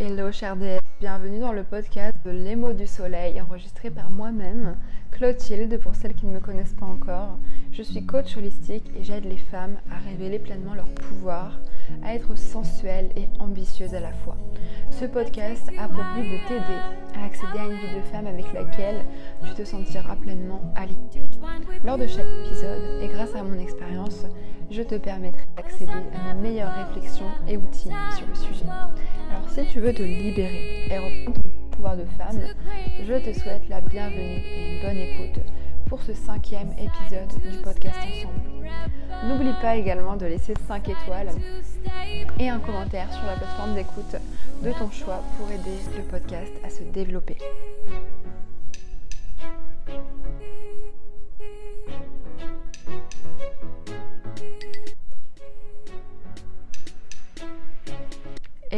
Hello chers DS, bienvenue dans le podcast de Les mots du soleil enregistré par moi-même, Clotilde pour celles qui ne me connaissent pas encore. Je suis coach holistique et j'aide les femmes à révéler pleinement leur pouvoir, à être sensuelles et ambitieuses à la fois. Ce podcast a pour but de t'aider à accéder à une vie de femme avec laquelle tu te sentiras pleinement alignée. Lors de chaque épisode et grâce à mon expérience, je te permettrai d'accéder à mes meilleures réflexions et outils sur le sujet. Alors si tu veux te libérer et reprendre ton pouvoir de femme, je te souhaite la bienvenue et une bonne écoute pour ce cinquième épisode du podcast Ensemble. N'oublie pas également de laisser 5 étoiles et un commentaire sur la plateforme d'écoute de ton choix pour aider le podcast à se développer.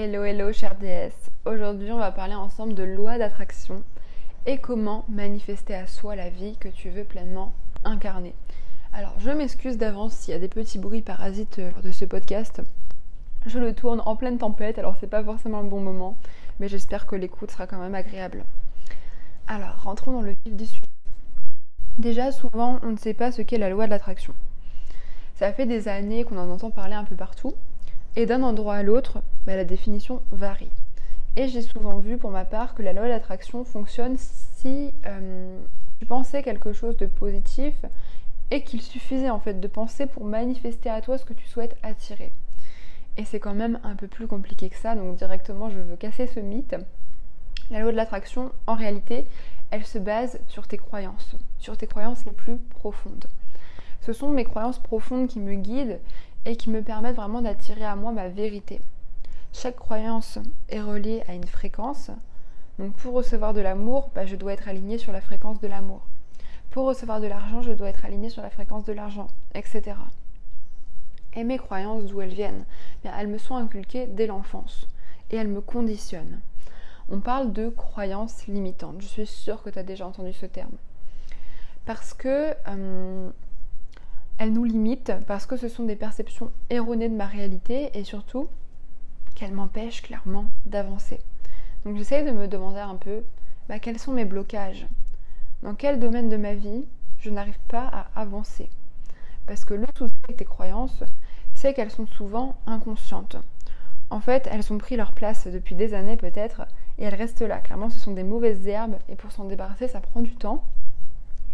Hello, hello, chère DS. Aujourd'hui, on va parler ensemble de loi d'attraction et comment manifester à soi la vie que tu veux pleinement incarner. Alors, je m'excuse d'avance s'il y a des petits bruits parasites euh, lors de ce podcast. Je le tourne en pleine tempête, alors c'est pas forcément le bon moment, mais j'espère que l'écoute sera quand même agréable. Alors, rentrons dans le vif du sujet. Déjà, souvent, on ne sait pas ce qu'est la loi de l'attraction. Ça fait des années qu'on en entend parler un peu partout, et d'un endroit à l'autre, bah, la définition varie. Et j'ai souvent vu pour ma part que la loi d'attraction fonctionne si euh, tu pensais quelque chose de positif et qu'il suffisait en fait de penser pour manifester à toi ce que tu souhaites attirer. Et c'est quand même un peu plus compliqué que ça, donc directement je veux casser ce mythe. La loi de l'attraction, en réalité, elle se base sur tes croyances, sur tes croyances les plus profondes. Ce sont mes croyances profondes qui me guident et qui me permettent vraiment d'attirer à moi ma vérité. Chaque croyance est reliée à une fréquence. Donc pour recevoir de l'amour, bah, je dois être aligné sur la fréquence de l'amour. Pour recevoir de l'argent, je dois être aligné sur la fréquence de l'argent, etc. Et mes croyances, d'où elles viennent? Bien, Elles me sont inculquées dès l'enfance et elles me conditionnent. On parle de croyances limitantes. Je suis sûre que tu as déjà entendu ce terme. Parce que euh, elles nous limitent parce que ce sont des perceptions erronées de ma réalité et surtout qu'elles m'empêchent clairement d'avancer. Donc j'essaye de me demander un peu bah, quels sont mes blocages, dans quel domaine de ma vie je n'arrive pas à avancer? Parce que le souci avec tes croyances, c'est qu'elles sont souvent inconscientes. En fait, elles ont pris leur place depuis des années peut-être et elles restent là. Clairement, ce sont des mauvaises herbes et pour s'en débarrasser, ça prend du temps.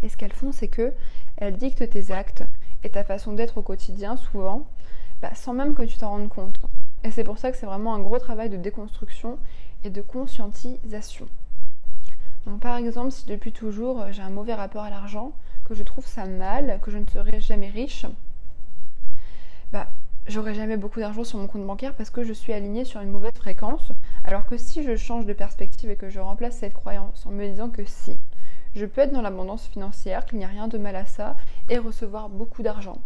Et ce qu'elles font, c'est que elles dictent tes actes ta façon d'être au quotidien, souvent, bah, sans même que tu t'en rendes compte. Et c'est pour ça que c'est vraiment un gros travail de déconstruction et de conscientisation. Donc par exemple, si depuis toujours j'ai un mauvais rapport à l'argent, que je trouve ça mal, que je ne serai jamais riche, bah j'aurai jamais beaucoup d'argent sur mon compte bancaire parce que je suis alignée sur une mauvaise fréquence. Alors que si je change de perspective et que je remplace cette croyance en me disant que si, je peux être dans l'abondance financière, qu'il n'y a rien de mal à ça, et recevoir beaucoup d'argent.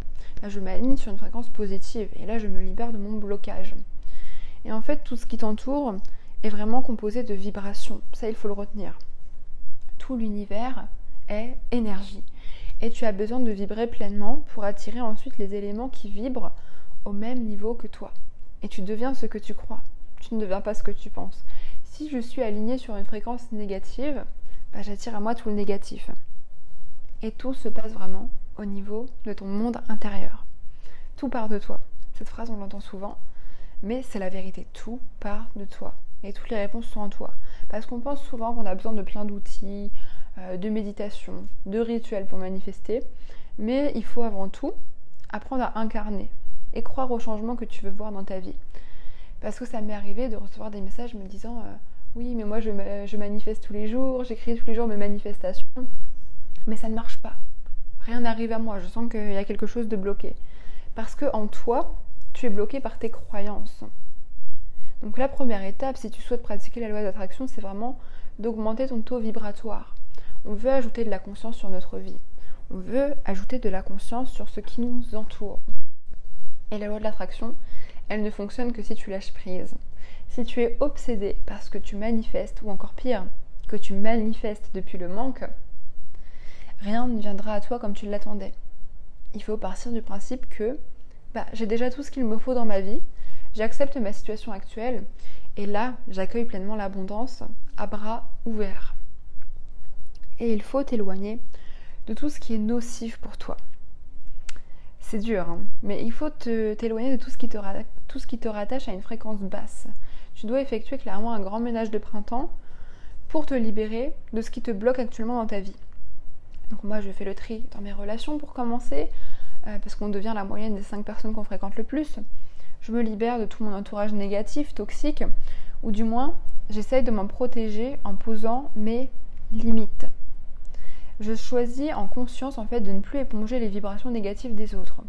Là, je m'aligne sur une fréquence positive, et là, je me libère de mon blocage. Et en fait, tout ce qui t'entoure est vraiment composé de vibrations. Ça, il faut le retenir. Tout l'univers est énergie. Et tu as besoin de vibrer pleinement pour attirer ensuite les éléments qui vibrent au même niveau que toi. Et tu deviens ce que tu crois. Tu ne deviens pas ce que tu penses. Si je suis alignée sur une fréquence négative, bah, j'attire à moi tout le négatif. Et tout se passe vraiment au niveau de ton monde intérieur. Tout part de toi. Cette phrase, on l'entend souvent, mais c'est la vérité. Tout part de toi. Et toutes les réponses sont en toi. Parce qu'on pense souvent qu'on a besoin de plein d'outils, euh, de méditation, de rituels pour manifester. Mais il faut avant tout apprendre à incarner et croire au changement que tu veux voir dans ta vie. Parce que ça m'est arrivé de recevoir des messages me disant euh, oui, mais moi je, manifeste tous les jours, j'écris tous les jours mes manifestations, mais ça ne marche pas. Rien n'arrive à moi, je sens qu'il y a quelque chose de bloqué. Parce que en toi, tu es bloqué par tes croyances. Donc la première étape, si tu souhaites pratiquer la loi d'attraction, c'est vraiment d'augmenter ton taux vibratoire. On veut ajouter de la conscience sur notre vie. On veut ajouter de la conscience sur ce qui nous entoure. Et la loi de l'attraction, elle ne fonctionne que si tu lâches prise. Si tu es obsédé parce que tu manifestes, ou encore pire, que tu manifestes depuis le manque, rien ne viendra à toi comme tu l'attendais. Il faut partir du principe que bah, j'ai déjà tout ce qu'il me faut dans ma vie, J'accepte ma situation actuelle et là, j'accueille pleinement l'abondance à bras ouverts. Et il faut t'éloigner de tout ce qui est nocif pour toi. C'est dur, hein, mais il faut t'éloigner de tout ce, qui te, tout ce qui te rattache à une fréquence basse. Tu dois effectuer clairement un grand ménage de printemps pour te libérer de ce qui te bloque actuellement dans ta vie. Donc moi, je fais le tri dans mes relations pour commencer, euh, parce qu'on devient la moyenne des 5 personnes qu'on fréquente le plus. Je me libère de tout mon entourage négatif, toxique, ou du moins, j'essaye de m'en protéger en posant mes limites. Je choisis en conscience en fait de ne plus éponger les vibrations négatives des autres.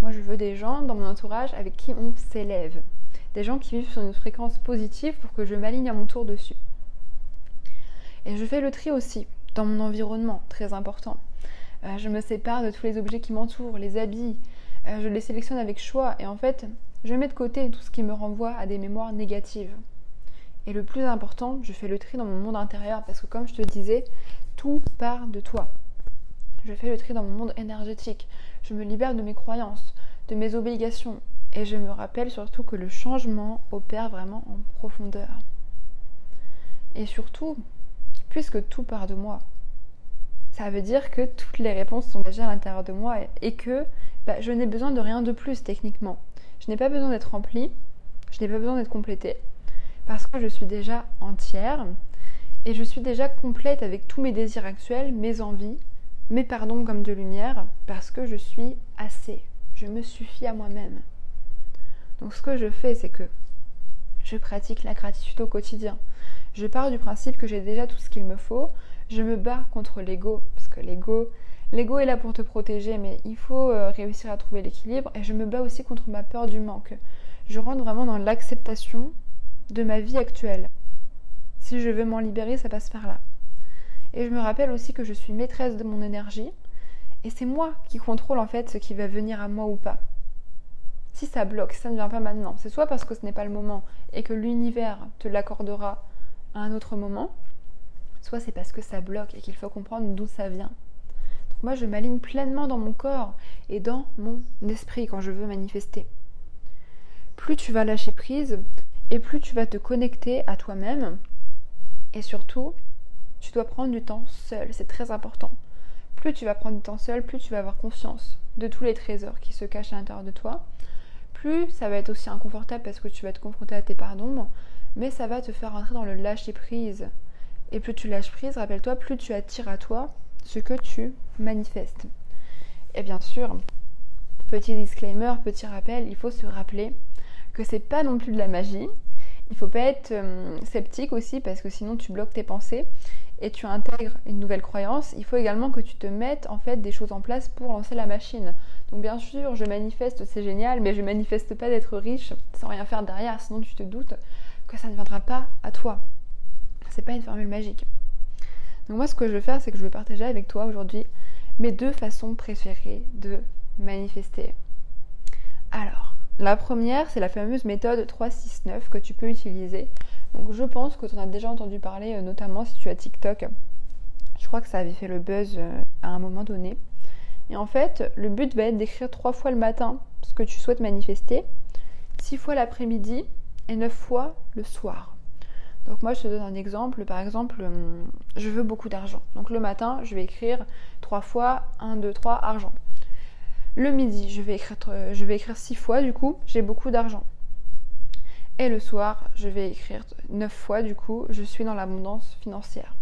Moi, je veux des gens dans mon entourage avec qui on s'élève. Des gens qui vivent sur une fréquence positive pour que je m'aligne à mon tour dessus. Et je fais le tri aussi dans mon environnement, très important. Euh, je me sépare de tous les objets qui m'entourent, les habits. Euh, je les sélectionne avec choix et en fait, je mets de côté tout ce qui me renvoie à des mémoires négatives. Et le plus important, je fais le tri dans mon monde intérieur parce que comme je te disais, tout part de toi. Je fais le tri dans mon monde énergétique. Je me libère de mes croyances, de mes obligations. Et je me rappelle surtout que le changement opère vraiment en profondeur. Et surtout, puisque tout part de moi, ça veut dire que toutes les réponses sont déjà à l'intérieur de moi et, que bah, je n'ai besoin de rien de plus techniquement. Je n'ai pas besoin d'être remplie, je n'ai pas besoin d'être complétée, parce que je suis déjà entière et je suis déjà complète avec tous mes désirs actuels, mes envies, mes pardons comme de lumière, parce que je suis assez, je me suffis à moi-même. Donc ce que je fais, c'est que je pratique la gratitude au quotidien. Je pars du principe que j'ai déjà tout ce qu'il me faut. Je me bats contre l'ego, parce que l'ego, est là pour te protéger, mais il faut euh, réussir à trouver l'équilibre. Et je me bats aussi contre ma peur du manque. Je rentre vraiment dans l'acceptation de ma vie actuelle. Si je veux m'en libérer, ça passe par là. Et je me rappelle aussi que je suis maîtresse de mon énergie. Et c'est moi qui contrôle en fait ce qui va venir à moi ou pas. Ça bloque, ça ne vient pas maintenant, c'est soit parce que ce n'est pas le moment et que l'univers te l'accordera à un autre moment, soit c'est parce que ça bloque et qu'il faut comprendre d'où ça vient. Moi, je m'aligne pleinement dans mon corps et dans mon esprit quand je veux manifester. Plus tu vas lâcher prise et plus tu vas te connecter à toi-même. Et surtout, tu dois prendre du temps seul, c'est très important. Plus tu vas prendre du temps seul, plus tu vas avoir conscience de tous les trésors qui se cachent à l'intérieur de toi. Plus ça va être aussi inconfortable parce que tu vas te confronter à tes parts d'ombre, mais ça va te faire entrer dans le lâcher prise. Et plus tu lâches prise, rappelle-toi, plus tu attires à toi ce que tu manifestes. Et bien sûr, petit disclaimer, petit rappel, il faut se rappeler que c'est pas non plus de la magie. Il faut pas être euh, sceptique aussi parce que sinon tu bloques tes pensées et tu intègres une nouvelle croyance. Il faut également que tu te mettes en fait des choses en place pour lancer la machine. Donc bien sûr, je manifeste, c'est génial, mais je manifeste pas d'être riche sans rien faire derrière, sinon tu te doutes que ça ne viendra pas à toi. C'est pas une formule magique. Donc moi ce que je vais faire c'est que je vais partager avec toi aujourd'hui mes deux façons préférées de manifester. Alors, la première c'est la fameuse méthode 369 que tu peux utiliser. Donc je pense que tu en as déjà entendu parler, euh, notamment si tu as TikTok. Je crois que ça avait fait le buzz euh, à un moment donné. Et en fait, le but va être d'écrire trois fois le matin ce que tu souhaites manifester, six fois l'après-midi et neuf fois le soir. Donc moi, je te donne un exemple. Par exemple, hum, je veux beaucoup d'argent. Donc le matin, je vais écrire trois fois 1, 2, 3, argent. Le midi, je vais écrire, euh, je vais écrire six fois, du coup, j'ai beaucoup d'argent. Et le soir, je vais écrire neuf fois, du coup, je suis dans l'abondance financière.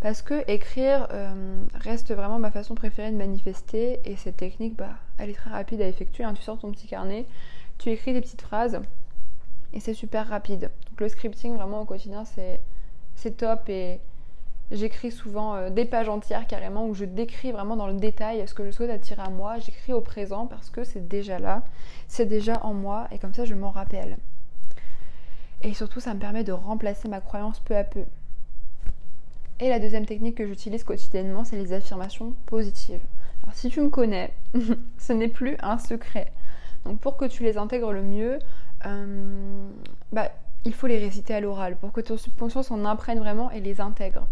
Parce que écrire hum, reste vraiment ma façon préférée de manifester et cette technique, bah, elle est très rapide à effectuer. Hein. Tu sors ton petit carnet, tu écris des petites phrases et c'est super rapide. Donc le scripting vraiment au quotidien c'est top et j'écris souvent euh, des pages entières carrément où je décris vraiment dans le détail ce que je souhaite attirer à moi. J'écris au présent parce que c'est déjà là, c'est déjà en moi et comme ça je m'en rappelle. Et surtout ça me permet de remplacer ma croyance peu à peu. Et la deuxième technique que j'utilise quotidiennement, c'est les affirmations positives. Alors si tu me connais, ce n'est plus un secret. Donc pour que tu les intègres le mieux, euh, bah, il faut les réciter à l'oral pour que ton subconscient s'en imprègne vraiment et les intègre.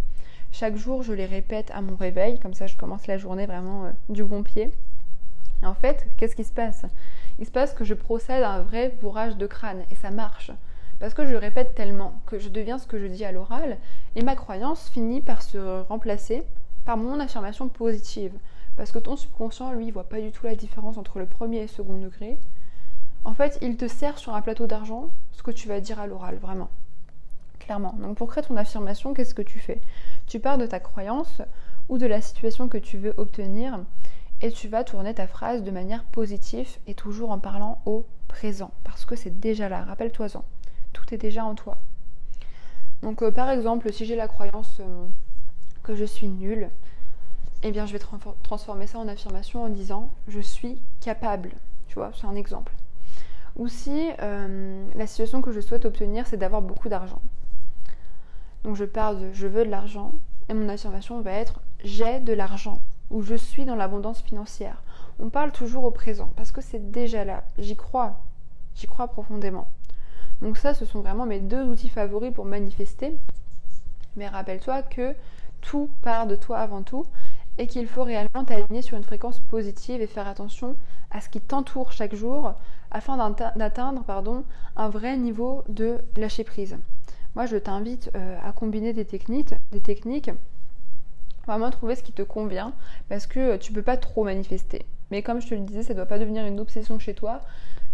Chaque jour, je les répète à mon réveil, comme ça je commence la journée vraiment euh, du bon pied. En fait, qu'est-ce qui se passe? Il se passe que je procède à un vrai bourrage de crâne et ça marche. Parce que je répète tellement que je deviens ce que je dis à l'oral et ma croyance finit par se remplacer par mon affirmation positive. Parce que ton subconscient, lui, voit pas du tout la différence entre le premier et le second degré. En fait, il te sert sur un plateau d'argent ce que tu vas dire à l'oral, vraiment. Clairement. Donc pour créer ton affirmation, qu'est-ce que tu fais? Tu pars de ta croyance ou de la situation que tu veux obtenir et tu vas tourner ta phrase de manière positive et toujours en parlant au présent parce que c'est déjà là, rappelle-toi-en. Tout est déjà en toi. Donc euh, par exemple, si j'ai la croyance euh, que je suis nulle, eh bien je vais transformer ça en affirmation en disant je suis capable. Tu vois, c'est un exemple. Ou si euh, la situation que je souhaite obtenir, c'est d'avoir beaucoup d'argent. Donc je parle de je veux de l'argent et mon affirmation va être j'ai de l'argent ou je suis dans l'abondance financière. On parle toujours au présent parce que c'est déjà là. J'y crois. J'y crois profondément. Donc ça, ce sont vraiment mes deux outils favoris pour manifester. Mais rappelle-toi que tout part de toi avant tout et qu'il faut réellement t'aligner sur une fréquence positive et faire attention à ce qui t'entoure chaque jour afin d'atteindre un vrai niveau de lâcher prise. Moi, je t'invite euh, à combiner des techniques, des techniques, vraiment trouver ce qui te convient parce que tu peux pas trop manifester. Mais comme je te le disais, ça ne doit pas devenir une obsession chez toi.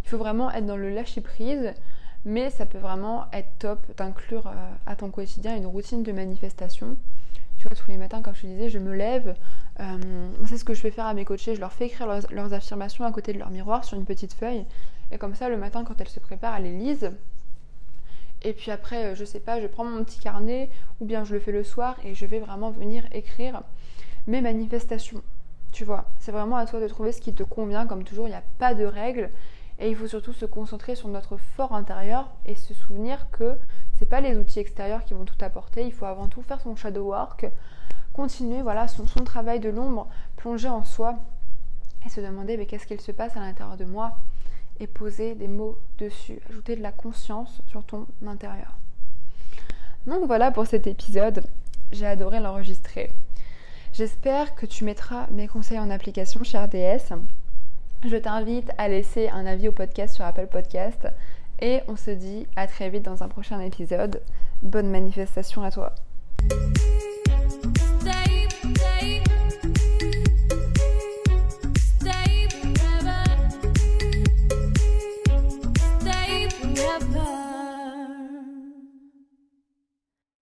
Il faut vraiment être dans le lâcher prise, mais ça peut vraiment être top d'inclure euh, à ton quotidien une routine de manifestation tu vois, tous les matins, comme je te disais, je me lève. Euh, c'est ce que je fais faire à mes coachés. Je leur fais écrire leurs, affirmations à côté de leur miroir sur une petite feuille. Et comme ça, le matin, quand elles se préparent, elles les lisent. Et puis après, euh, je sais pas, je prends mon petit carnet ou bien je le fais le soir et je vais vraiment venir écrire mes manifestations. Tu vois, c'est vraiment à toi de trouver ce qui te convient. Comme toujours, il n'y a pas de règles. Et il faut surtout se concentrer sur notre fort intérieur et se souvenir que c'est pas les outils extérieurs qui vont tout apporter. Il faut avant tout faire son shadow work, continuer voilà son, travail de l'ombre, plonger en soi et se demander mais qu'est-ce qu'il se passe à l'intérieur de moi? Et poser des mots dessus, ajouter de la conscience sur ton intérieur. Donc voilà pour cet épisode. J'ai adoré l'enregistrer. J'espère que tu mettras mes conseils en application chez RDS. Je t'invite à laisser un avis au podcast sur Apple Podcast et on se dit à très vite dans un prochain épisode. Bonne manifestation à toi.